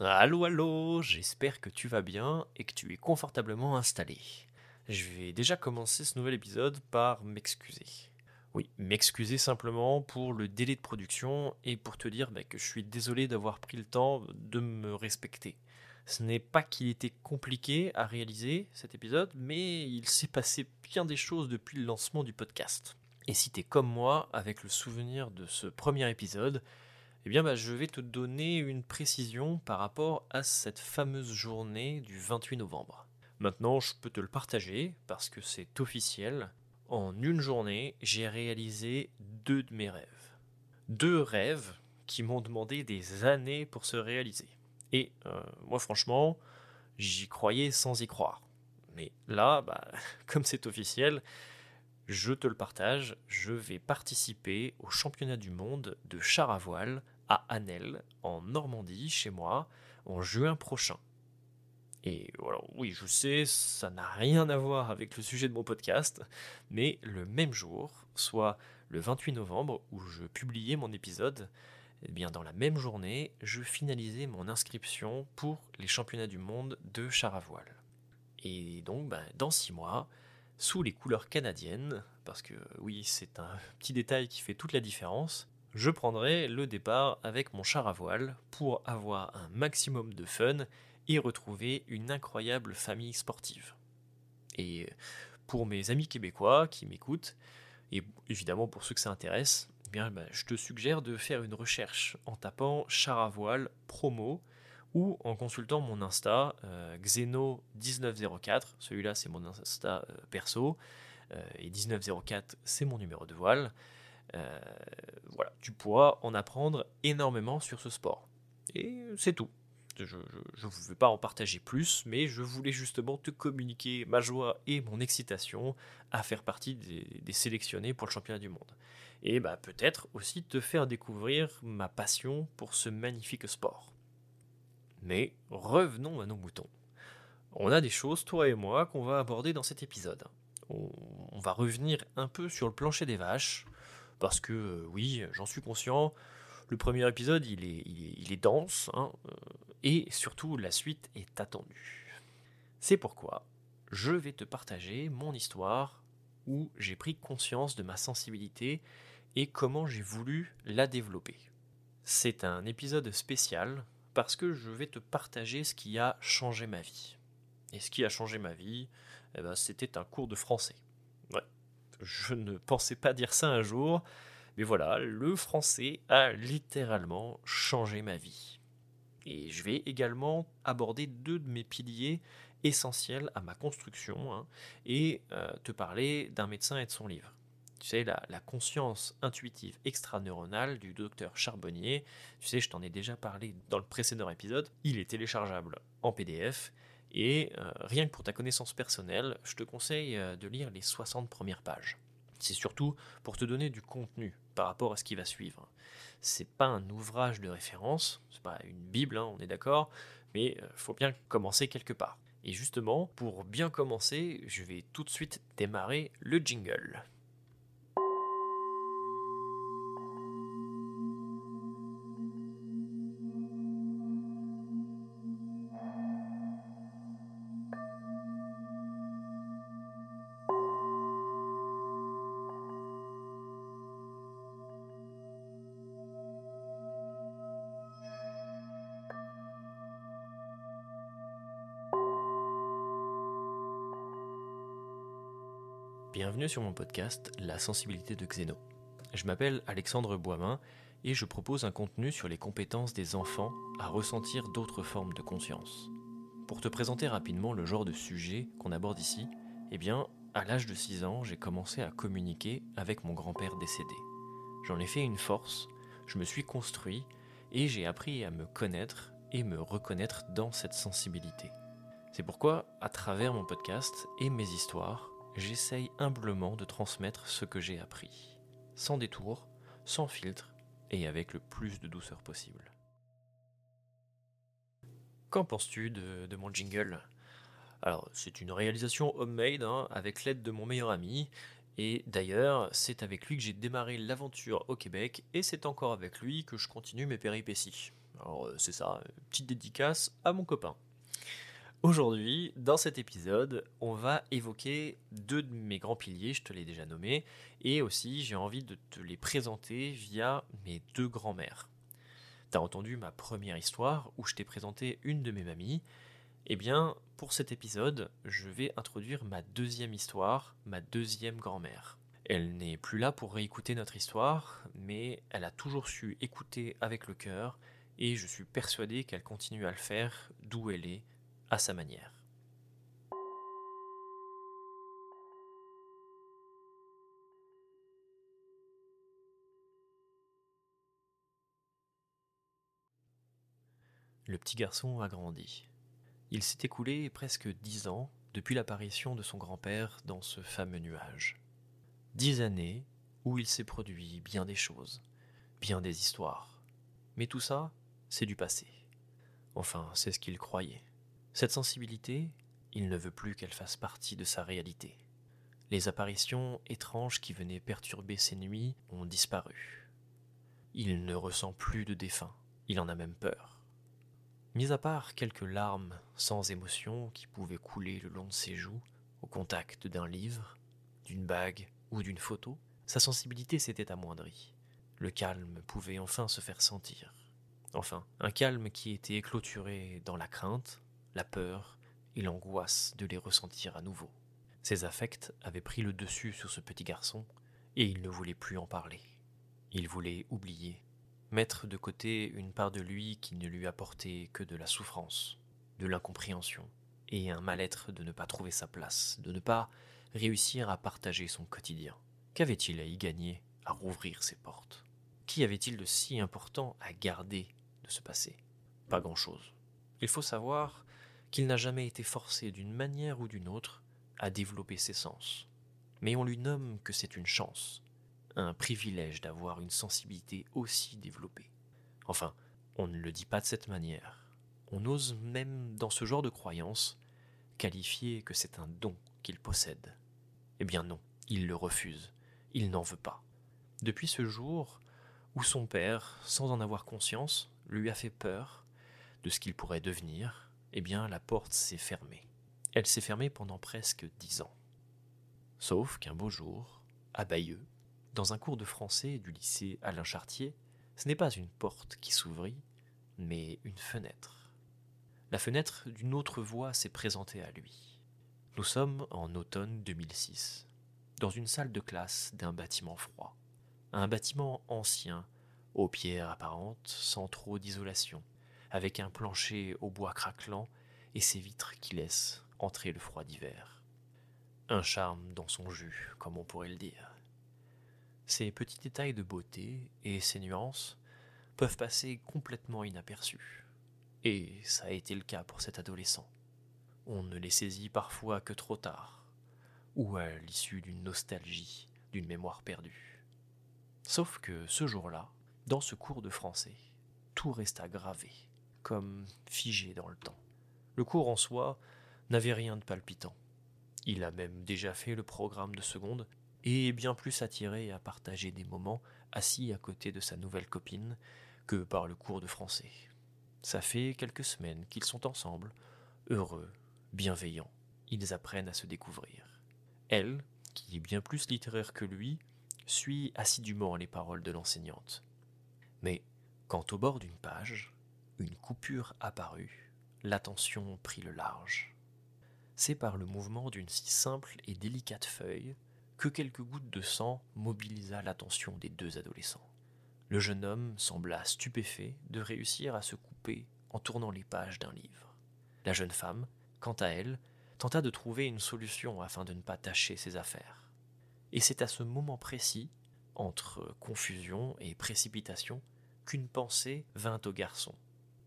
Allô, allô, j'espère que tu vas bien et que tu es confortablement installé. Je vais déjà commencer ce nouvel épisode par m'excuser. Oui, m'excuser simplement pour le délai de production et pour te dire bah, que je suis désolé d'avoir pris le temps de me respecter. Ce n'est pas qu'il était compliqué à réaliser cet épisode, mais il s'est passé bien des choses depuis le lancement du podcast. Et si t'es comme moi, avec le souvenir de ce premier épisode, eh bien, bah, je vais te donner une précision par rapport à cette fameuse journée du 28 novembre. Maintenant, je peux te le partager parce que c'est officiel. En une journée, j'ai réalisé deux de mes rêves. Deux rêves qui m'ont demandé des années pour se réaliser. Et euh, moi, franchement, j'y croyais sans y croire. Mais là, bah, comme c'est officiel, je te le partage, je vais participer au championnat du monde de char à voile à Annel, en Normandie, chez moi, en juin prochain. Et voilà, oui, je sais, ça n'a rien à voir avec le sujet de mon podcast, mais le même jour, soit le 28 novembre, où je publiais mon épisode, eh bien dans la même journée, je finalisais mon inscription pour les championnats du monde de char à voile. Et donc, ben, dans six mois, sous les couleurs canadiennes, parce que oui, c'est un petit détail qui fait toute la différence, je prendrai le départ avec mon char à voile pour avoir un maximum de fun et retrouver une incroyable famille sportive. Et pour mes amis québécois qui m'écoutent, et évidemment pour ceux que ça intéresse, eh bien, bah, je te suggère de faire une recherche en tapant char à voile promo ou en consultant mon Insta euh, Xeno1904, celui-là c'est mon Insta euh, perso, euh, et 1904 c'est mon numéro de voile. Euh, voilà, tu pourras en apprendre énormément sur ce sport. Et c'est tout. Je ne vais pas en partager plus, mais je voulais justement te communiquer ma joie et mon excitation à faire partie des, sélectionnés pour le championnat du monde. Et bah, peut-être aussi te faire découvrir ma passion pour ce magnifique sport. Mais revenons à nos moutons. On a des choses, toi et moi, qu'on va aborder dans cet épisode. on va revenir un peu sur le plancher des vaches, parce que euh, oui, j'en suis conscient, le premier épisode, il est, il dense, hein, euh, et surtout la suite est attendue. C'est pourquoi je vais te partager mon histoire où j'ai pris conscience de ma sensibilité et comment j'ai voulu la développer. C'est un épisode spécial parce que je vais te partager ce qui a changé ma vie. Et ce qui a changé ma vie, eh ben, c'était un cours de français. Je ne pensais pas dire ça un jour, mais voilà, le français a littéralement changé ma vie. Et je vais également aborder deux de mes piliers essentiels à ma construction hein, et euh, te parler d'un médecin et de son livre. Tu sais, la, conscience intuitive extraneuronale du docteur Charbonnier, tu sais, je t'en ai déjà parlé dans le précédent épisode, il est téléchargeable en PDF et euh, rien que pour ta connaissance personnelle, je te conseille euh, de lire les 60 premières pages. C'est surtout pour te donner du contenu par rapport à ce qui va suivre. C'est pas un ouvrage de référence, c'est pas une Bible, hein, on est d'accord, mais euh, faut bien commencer quelque part. Et justement, pour bien commencer, je vais tout de suite démarrer le jingle. Bienvenue sur mon podcast La sensibilité de Xeno. Je m'appelle Alexandre Boismin et je propose un contenu sur les compétences des enfants à ressentir d'autres formes de conscience. Pour te présenter rapidement le genre de sujet qu'on aborde ici, eh bien, à l'âge de 6 ans, j'ai commencé à communiquer avec mon grand-père décédé. J'en ai fait une force, je me suis construit et j'ai appris à me connaître et me reconnaître dans cette sensibilité. C'est pourquoi, à travers mon podcast et mes histoires, j'essaye humblement de transmettre ce que j'ai appris, sans détour, sans filtre et avec le plus de douceur possible. Qu'en penses-tu de, mon jingle? Alors, c'est une réalisation homemade hein, avec l'aide de mon meilleur ami. Et d'ailleurs, c'est avec lui que j'ai démarré l'aventure au Québec et c'est encore avec lui que je continue mes péripéties. Alors euh, c'est ça, petite dédicace à mon copain. Aujourd'hui, dans cet épisode, on va évoquer deux de mes grands piliers, je te l'ai déjà nommé, et aussi j'ai envie de te les présenter via mes deux grands-mères. T'as entendu ma première histoire où je t'ai présenté une de mes mamies. Eh bien, pour cet épisode, je vais introduire ma deuxième histoire, ma deuxième grand-mère. Elle n'est plus là pour réécouter notre histoire, mais elle a toujours su écouter avec le cœur, et je suis persuadé qu'elle continue à le faire d'où elle est, à sa manière. Le petit garçon a grandi. Il s'est écoulé presque dix ans depuis l'apparition de son grand-père dans ce fameux nuage. Dix années où il s'est produit bien des choses, bien des histoires. Mais tout ça, c'est du passé. Enfin, c'est ce qu'il croyait. Cette sensibilité, il ne veut plus qu'elle fasse partie de sa réalité. Les apparitions étranges qui venaient perturber ses nuits ont disparu. Il ne ressent plus de défunt, il en a même peur. Mis à part quelques larmes sans émotion qui pouvaient couler le long de ses joues, au contact d'un livre, d'une bague ou d'une photo, sa sensibilité s'était amoindrie. Le calme pouvait enfin se faire sentir. Enfin, un calme qui était clôturé dans la crainte, la peur et l'angoisse de les ressentir à nouveau. Ses affects avaient pris le dessus sur ce petit garçon, et il ne voulait plus en parler. Il voulait oublier, mettre de côté une part de lui qui ne lui apportait que de la souffrance, de l'incompréhension, et un mal-être de ne pas trouver sa place, de ne pas réussir à partager son quotidien. Qu'avait-il à y gagner à rouvrir ses portes? Qu'y avait-il de si important à garder de ce passé? Pas grand-chose. Il faut savoir qu'il n'a jamais été forcé d'une manière ou d'une autre à développer ses sens. Mais on lui nomme que c'est une chance, un privilège d'avoir une sensibilité aussi développée. Enfin, on ne le dit pas de cette manière. On ose même, dans ce genre de croyance, qualifier que c'est un don qu'il possède. Eh bien non, il le refuse, il n'en veut pas. Depuis ce jour où son père, sans en avoir conscience, lui a fait peur de ce qu'il pourrait devenir, eh bien la porte s'est fermée. Elle s'est fermée pendant presque dix ans. Sauf qu'un beau jour, à Bayeux, dans un cours de français du lycée Alain Chartier, ce n'est pas une porte qui s'ouvrit, mais une fenêtre. La fenêtre d'une autre voie s'est présentée à lui. Nous sommes en automne 2006, dans une salle de classe d'un bâtiment froid. Un bâtiment ancien, aux pierres apparentes, sans trop d'isolation, avec un plancher au bois craquelant et ses vitres qui laissent entrer le froid d'hiver. Un charme dans son jus, comme on pourrait le dire. Ces petits détails de beauté et ces nuances peuvent passer complètement inaperçus. Et ça a été le cas pour cet adolescent. On ne les saisit parfois que trop tard, ou à l'issue d'une nostalgie, d'une mémoire perdue. Sauf que ce jour-là, dans ce cours de français, tout resta gravé comme figé dans le temps. Le cours en soi n'avait rien de palpitant. Il a même déjà fait le programme de seconde et est bien plus attiré à partager des moments assis à côté de sa nouvelle copine que par le cours de français. Ça fait quelques semaines qu'ils sont ensemble, heureux, bienveillants. Ils apprennent à se découvrir. Elle, qui est bien plus littéraire que lui, suit assidûment les paroles de l'enseignante. Mais quand au bord d'une page, une coupure apparut, l'attention prit le large. C'est par le mouvement d'une si simple et délicate feuille que quelques gouttes de sang mobilisa l'attention des deux adolescents. Le jeune homme sembla stupéfait de réussir à se couper en tournant les pages d'un livre. La jeune femme, quant à elle, tenta de trouver une solution afin de ne pas tâcher ses affaires. Et c'est à ce moment précis, entre confusion et précipitation, qu'une pensée vint au garçon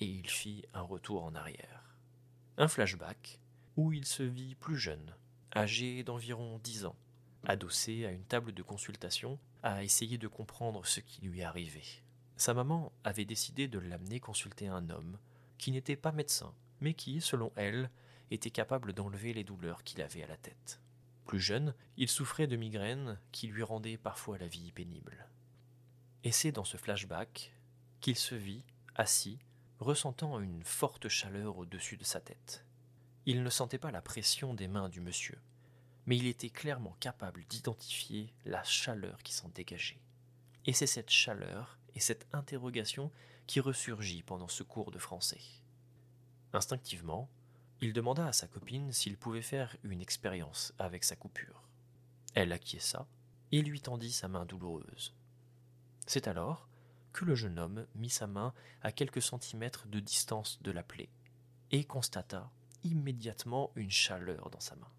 et il fit un retour en arrière. Un flashback où il se vit plus jeune, âgé d'environ dix ans, adossé à une table de consultation, à essayer de comprendre ce qui lui arrivait. Sa maman avait décidé de l'amener consulter un homme qui n'était pas médecin, mais qui, selon elle, était capable d'enlever les douleurs qu'il avait à la tête. Plus jeune, il souffrait de migraines qui lui rendaient parfois la vie pénible. Et c'est dans ce flashback qu'il se vit assis ressentant une forte chaleur au-dessus de sa tête. Il ne sentait pas la pression des mains du monsieur, mais il était clairement capable d'identifier la chaleur qui s'en dégageait. Et c'est cette chaleur et cette interrogation qui ressurgit pendant ce cours de français. Instinctivement, il demanda à sa copine s'il pouvait faire une expérience avec sa coupure. Elle acquiesça et lui tendit sa main douloureuse. C'est alors le jeune homme mit sa main à quelques centimètres de distance de la plaie et constata immédiatement une chaleur dans sa main.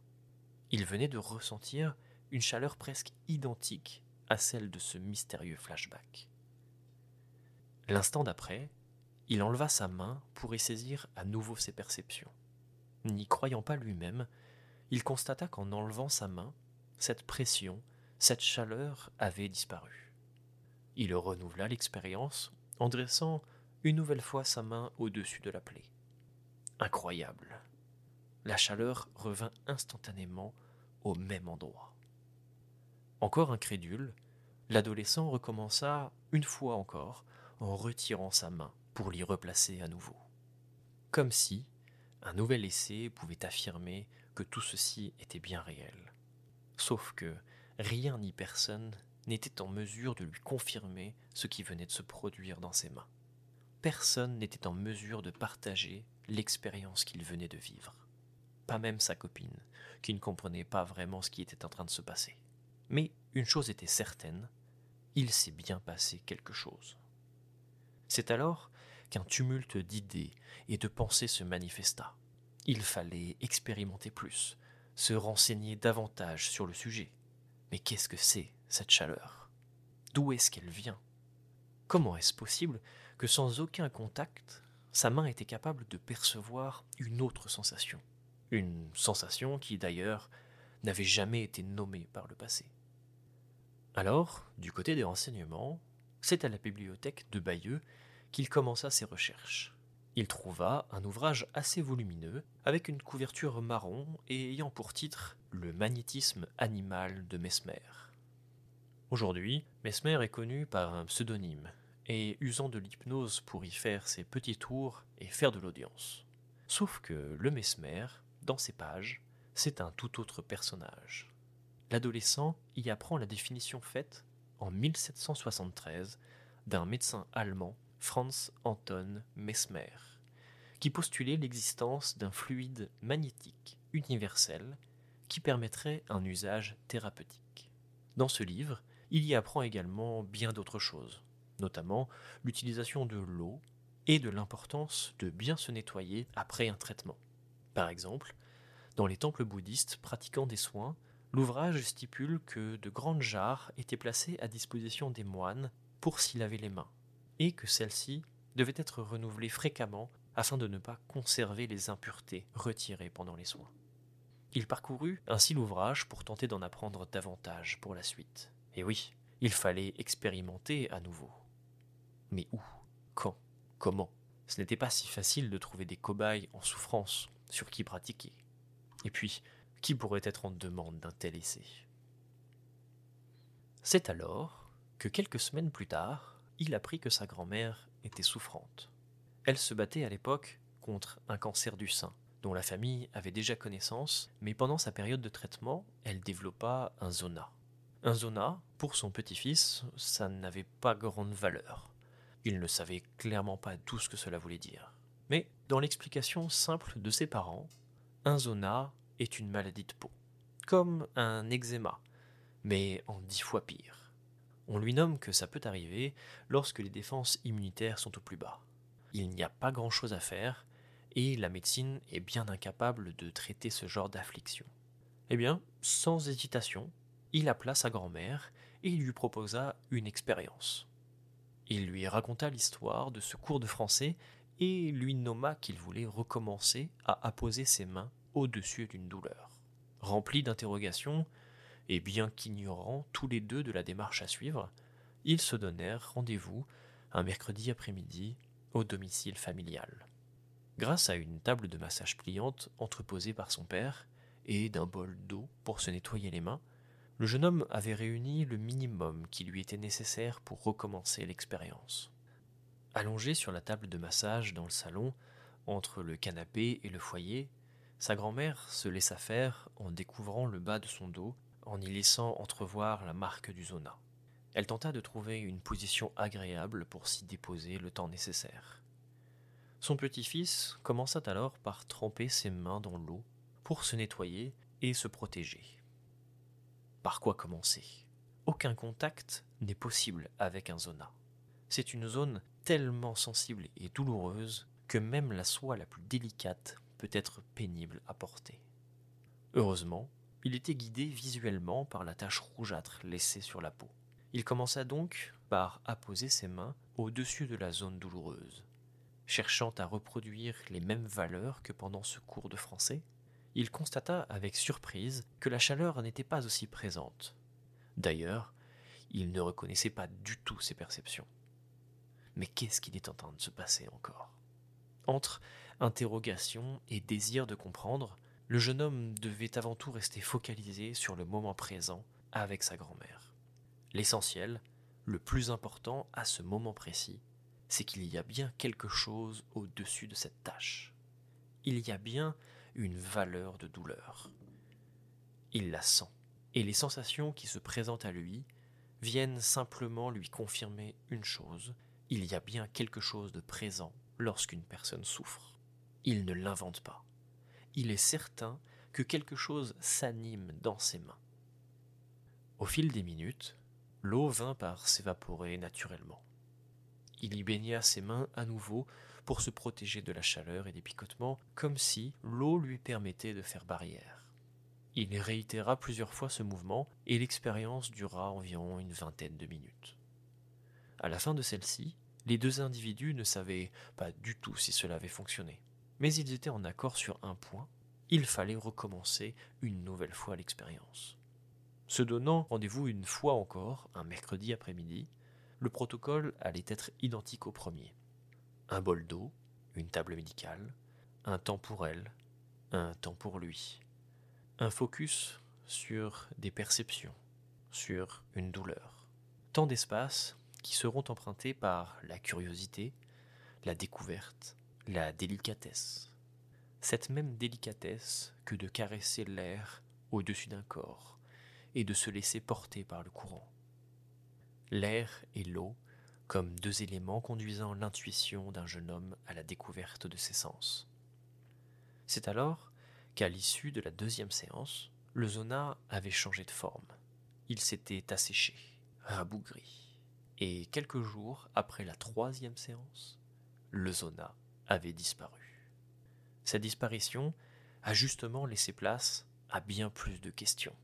Il venait de ressentir une chaleur presque identique à celle de ce mystérieux flashback. L'instant d'après, il enleva sa main pour y saisir à nouveau ses perceptions. N'y croyant pas lui-même, il constata qu'en enlevant sa main, cette pression, cette chaleur avait disparu. Il renouvela l'expérience en dressant une nouvelle fois sa main au-dessus de la plaie. Incroyable. La chaleur revint instantanément au même endroit. Encore incrédule, l'adolescent recommença une fois encore en retirant sa main pour l'y replacer à nouveau. Comme si un nouvel essai pouvait affirmer que tout ceci était bien réel. Sauf que rien ni personne n'était en mesure de lui confirmer ce qui venait de se produire dans ses mains. Personne n'était en mesure de partager l'expérience qu'il venait de vivre. Pas même sa copine, qui ne comprenait pas vraiment ce qui était en train de se passer. Mais une chose était certaine, il s'est bien passé quelque chose. C'est alors qu'un tumulte d'idées et de pensées se manifesta. Il fallait expérimenter plus, se renseigner davantage sur le sujet. Mais qu'est-ce que c'est, cette chaleur? D'où est-ce qu'elle vient? Comment est-ce possible que sans aucun contact, sa main était capable de percevoir une autre sensation? Une sensation qui, d'ailleurs, n'avait jamais été nommée par le passé. Alors, du côté des renseignements, c'est à la bibliothèque de Bayeux qu'il commença ses recherches. Il trouva un ouvrage assez volumineux, avec une couverture marron et ayant pour titre Le magnétisme animal de Mesmer. Aujourd'hui, Mesmer est connu par un pseudonyme, et usant de l'hypnose pour y faire ses petits tours et faire de l'audience. Sauf que le Mesmer, dans ses pages, c'est un tout autre personnage. L'adolescent y apprend la définition faite en 1773 d'un médecin allemand Franz Anton Mesmer, qui postulait l'existence d'un fluide magnétique universel qui permettrait un usage thérapeutique. Dans ce livre, il y apprend également bien d'autres choses, notamment l'utilisation de l'eau et de l'importance de bien se nettoyer après un traitement. Par exemple, dans les temples bouddhistes pratiquant des soins, l'ouvrage stipule que de grandes jarres étaient placées à disposition des moines pour s'y laver les mains et que celle-ci devait être renouvelée fréquemment afin de ne pas conserver les impuretés retirées pendant les soins. Il parcourut ainsi l'ouvrage pour tenter d'en apprendre davantage pour la suite. Et oui, il fallait expérimenter à nouveau. Mais où? Quand? Comment? Ce n'était pas si facile de trouver des cobayes en souffrance sur qui pratiquer. Et puis, qui pourrait être en demande d'un tel essai? C'est alors que quelques semaines plus tard, il apprit que sa grand-mère était souffrante. Elle se battait à l'époque contre un cancer du sein, dont la famille avait déjà connaissance, mais pendant sa période de traitement, elle développa un zona. Un zona, pour son petit-fils, ça n'avait pas grande valeur. Il ne savait clairement pas tout ce que cela voulait dire. Mais dans l'explication simple de ses parents, un zona est une maladie de peau, comme un eczéma, mais en dix fois pire. On lui nomme que ça peut arriver lorsque les défenses immunitaires sont au plus bas. Il n'y a pas grand-chose à faire, et la médecine est bien incapable de traiter ce genre d'affliction. Eh bien, sans hésitation, il appela sa grand-mère et lui proposa une expérience. Il lui raconta l'histoire de ce cours de français et lui nomma qu'il voulait recommencer à apposer ses mains au-dessus d'une douleur. Rempli d'interrogations, et bien qu'ignorant tous les deux de la démarche à suivre, ils se donnèrent rendez-vous un mercredi après-midi au domicile familial. Grâce à une table de massage pliante entreposée par son père et d'un bol d'eau pour se nettoyer les mains, le jeune homme avait réuni le minimum qui lui était nécessaire pour recommencer l'expérience. Allongé sur la table de massage dans le salon, entre le canapé et le foyer, sa grand-mère se laissa faire en découvrant le bas de son dos, en y laissant entrevoir la marque du zona. Elle tenta de trouver une position agréable pour s'y déposer le temps nécessaire. Son petit-fils commença alors par tremper ses mains dans l'eau pour se nettoyer et se protéger. Par quoi commencer? Aucun contact n'est possible avec un zona. C'est une zone tellement sensible et douloureuse que même la soie la plus délicate peut être pénible à porter. Heureusement, il était guidé visuellement par la tache rougeâtre laissée sur la peau. Il commença donc par apposer ses mains au-dessus de la zone douloureuse. Cherchant à reproduire les mêmes valeurs que pendant ce cours de français, il constata avec surprise que la chaleur n'était pas aussi présente. D'ailleurs, il ne reconnaissait pas du tout ses perceptions. Mais qu'est-ce qu'il est en train de se passer encore? Entre interrogation et désir de comprendre, le jeune homme devait avant tout rester focalisé sur le moment présent avec sa grand-mère. L'essentiel, le plus important à ce moment précis, c'est qu'il y a bien quelque chose au-dessus de cette tâche. Il y a bien une valeur de douleur. Il la sent, et les sensations qui se présentent à lui viennent simplement lui confirmer une chose, il y a bien quelque chose de présent lorsqu'une personne souffre. Il ne l'invente pas. Il est certain que quelque chose s'anime dans ses mains. Au fil des minutes, l'eau vint par s'évaporer naturellement. Il y baigna ses mains à nouveau pour se protéger de la chaleur et des picotements, comme si l'eau lui permettait de faire barrière. Il réitéra plusieurs fois ce mouvement et l'expérience dura environ une vingtaine de minutes. À la fin de celle-ci, les deux individus ne savaient pas du tout si cela avait fonctionné, mais ils étaient en accord sur un point, il fallait recommencer une nouvelle fois l'expérience. Se donnant rendez-vous une fois encore, un mercredi après-midi, le protocole allait être identique au premier un bol d'eau, une table médicale, un temps pour elle, un temps pour lui, un focus sur des perceptions, sur une douleur. Tant d'espaces qui seront empruntés par la curiosité, la découverte, la délicatesse. Cette même délicatesse que de caresser l'air au-dessus d'un corps et de se laisser porter par le courant. L'air et l'eau comme deux éléments conduisant l'intuition d'un jeune homme à la découverte de ses sens. C'est alors qu'à l'issue de la deuxième séance, le zona avait changé de forme. Il s'était asséché, rabougri, et quelques jours après la troisième séance, le zona avait disparu. Sa disparition a justement laissé place à bien plus de questions.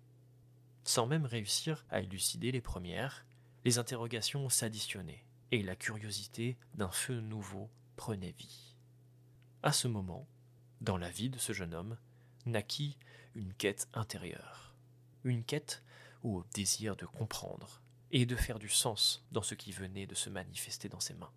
Sans même réussir à élucider les premières, les interrogations s'additionnaient et la curiosité d'un feu nouveau prenait vie. À ce moment, dans la vie de ce jeune homme, naquit une quête intérieure, une quête au désir de comprendre et de faire du sens dans ce qui venait de se manifester dans ses mains.